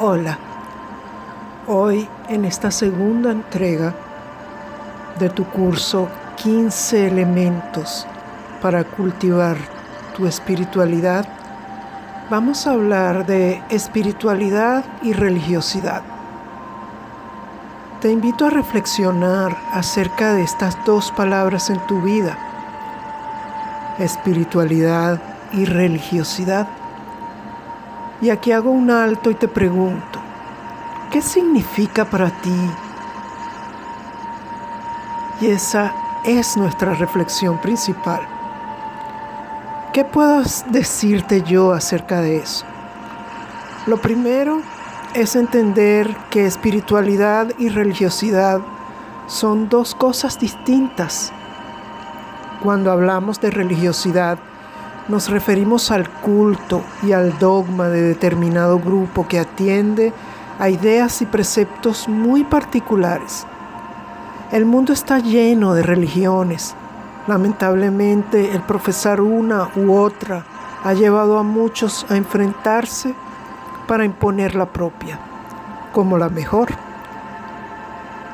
Hola, hoy en esta segunda entrega de tu curso 15 elementos para cultivar tu espiritualidad, vamos a hablar de espiritualidad y religiosidad. Te invito a reflexionar acerca de estas dos palabras en tu vida, espiritualidad y religiosidad. Y aquí hago un alto y te pregunto, ¿qué significa para ti? Y esa es nuestra reflexión principal. ¿Qué puedo decirte yo acerca de eso? Lo primero es entender que espiritualidad y religiosidad son dos cosas distintas. Cuando hablamos de religiosidad, nos referimos al culto y al dogma de determinado grupo que atiende a ideas y preceptos muy particulares. El mundo está lleno de religiones. Lamentablemente el profesar una u otra ha llevado a muchos a enfrentarse para imponer la propia, como la mejor,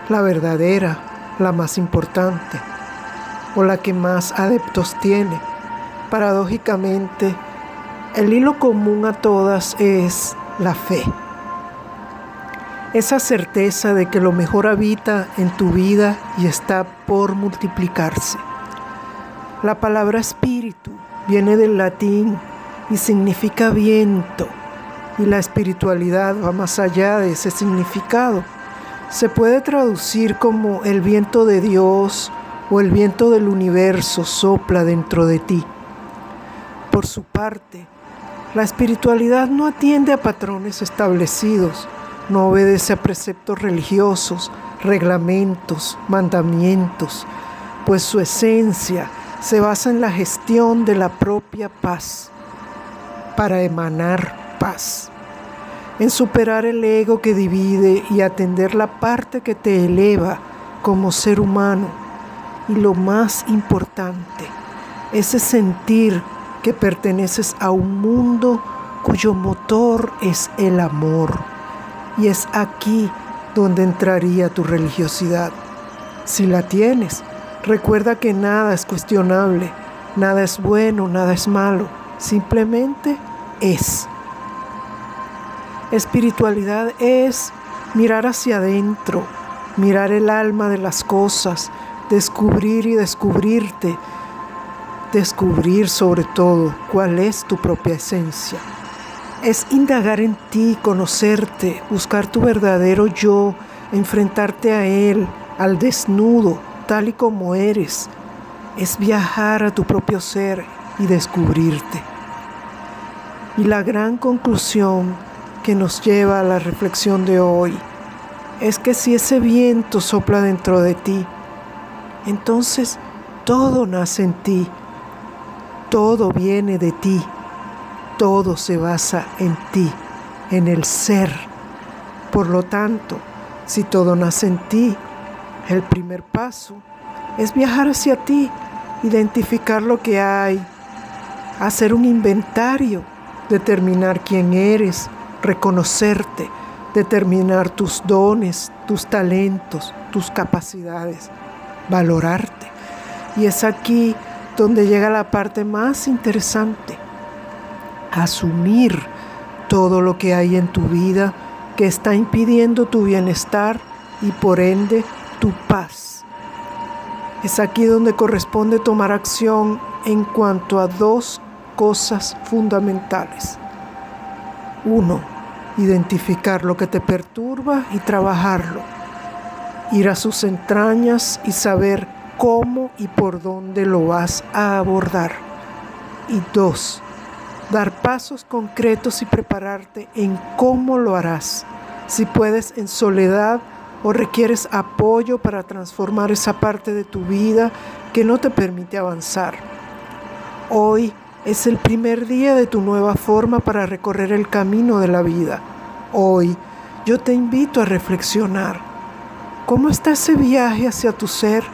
la verdadera, la más importante, o la que más adeptos tiene paradójicamente, el hilo común a todas es la fe. Esa certeza de que lo mejor habita en tu vida y está por multiplicarse. La palabra espíritu viene del latín y significa viento y la espiritualidad va más allá de ese significado. Se puede traducir como el viento de Dios o el viento del universo sopla dentro de ti. Por su parte, la espiritualidad no atiende a patrones establecidos, no obedece a preceptos religiosos, reglamentos, mandamientos, pues su esencia se basa en la gestión de la propia paz, para emanar paz, en superar el ego que divide y atender la parte que te eleva como ser humano. Y lo más importante, ese sentir que perteneces a un mundo cuyo motor es el amor. Y es aquí donde entraría tu religiosidad. Si la tienes, recuerda que nada es cuestionable, nada es bueno, nada es malo, simplemente es. Espiritualidad es mirar hacia adentro, mirar el alma de las cosas, descubrir y descubrirte, descubrir sobre todo cuál es tu propia esencia. Es indagar en ti, conocerte, buscar tu verdadero yo, enfrentarte a él, al desnudo, tal y como eres. Es viajar a tu propio ser y descubrirte. Y la gran conclusión que nos lleva a la reflexión de hoy es que si ese viento sopla dentro de ti, entonces todo nace en ti todo viene de ti, todo se basa en ti, en el ser. Por lo tanto, si todo nace en ti, el primer paso es viajar hacia ti, identificar lo que hay, hacer un inventario, determinar quién eres, reconocerte, determinar tus dones, tus talentos, tus capacidades, valorarte. Y es aquí donde llega la parte más interesante, asumir todo lo que hay en tu vida que está impidiendo tu bienestar y por ende tu paz. Es aquí donde corresponde tomar acción en cuanto a dos cosas fundamentales. Uno, identificar lo que te perturba y trabajarlo. Ir a sus entrañas y saber cómo y por dónde lo vas a abordar. Y dos, dar pasos concretos y prepararte en cómo lo harás. Si puedes en soledad o requieres apoyo para transformar esa parte de tu vida que no te permite avanzar. Hoy es el primer día de tu nueva forma para recorrer el camino de la vida. Hoy yo te invito a reflexionar. ¿Cómo está ese viaje hacia tu ser?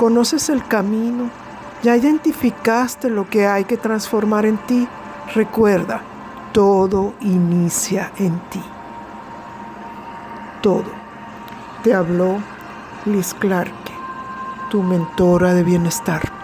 Conoces el camino, ya identificaste lo que hay que transformar en ti, recuerda, todo inicia en ti. todo. Te habló Liz Clarke, tu mentora de bienestar.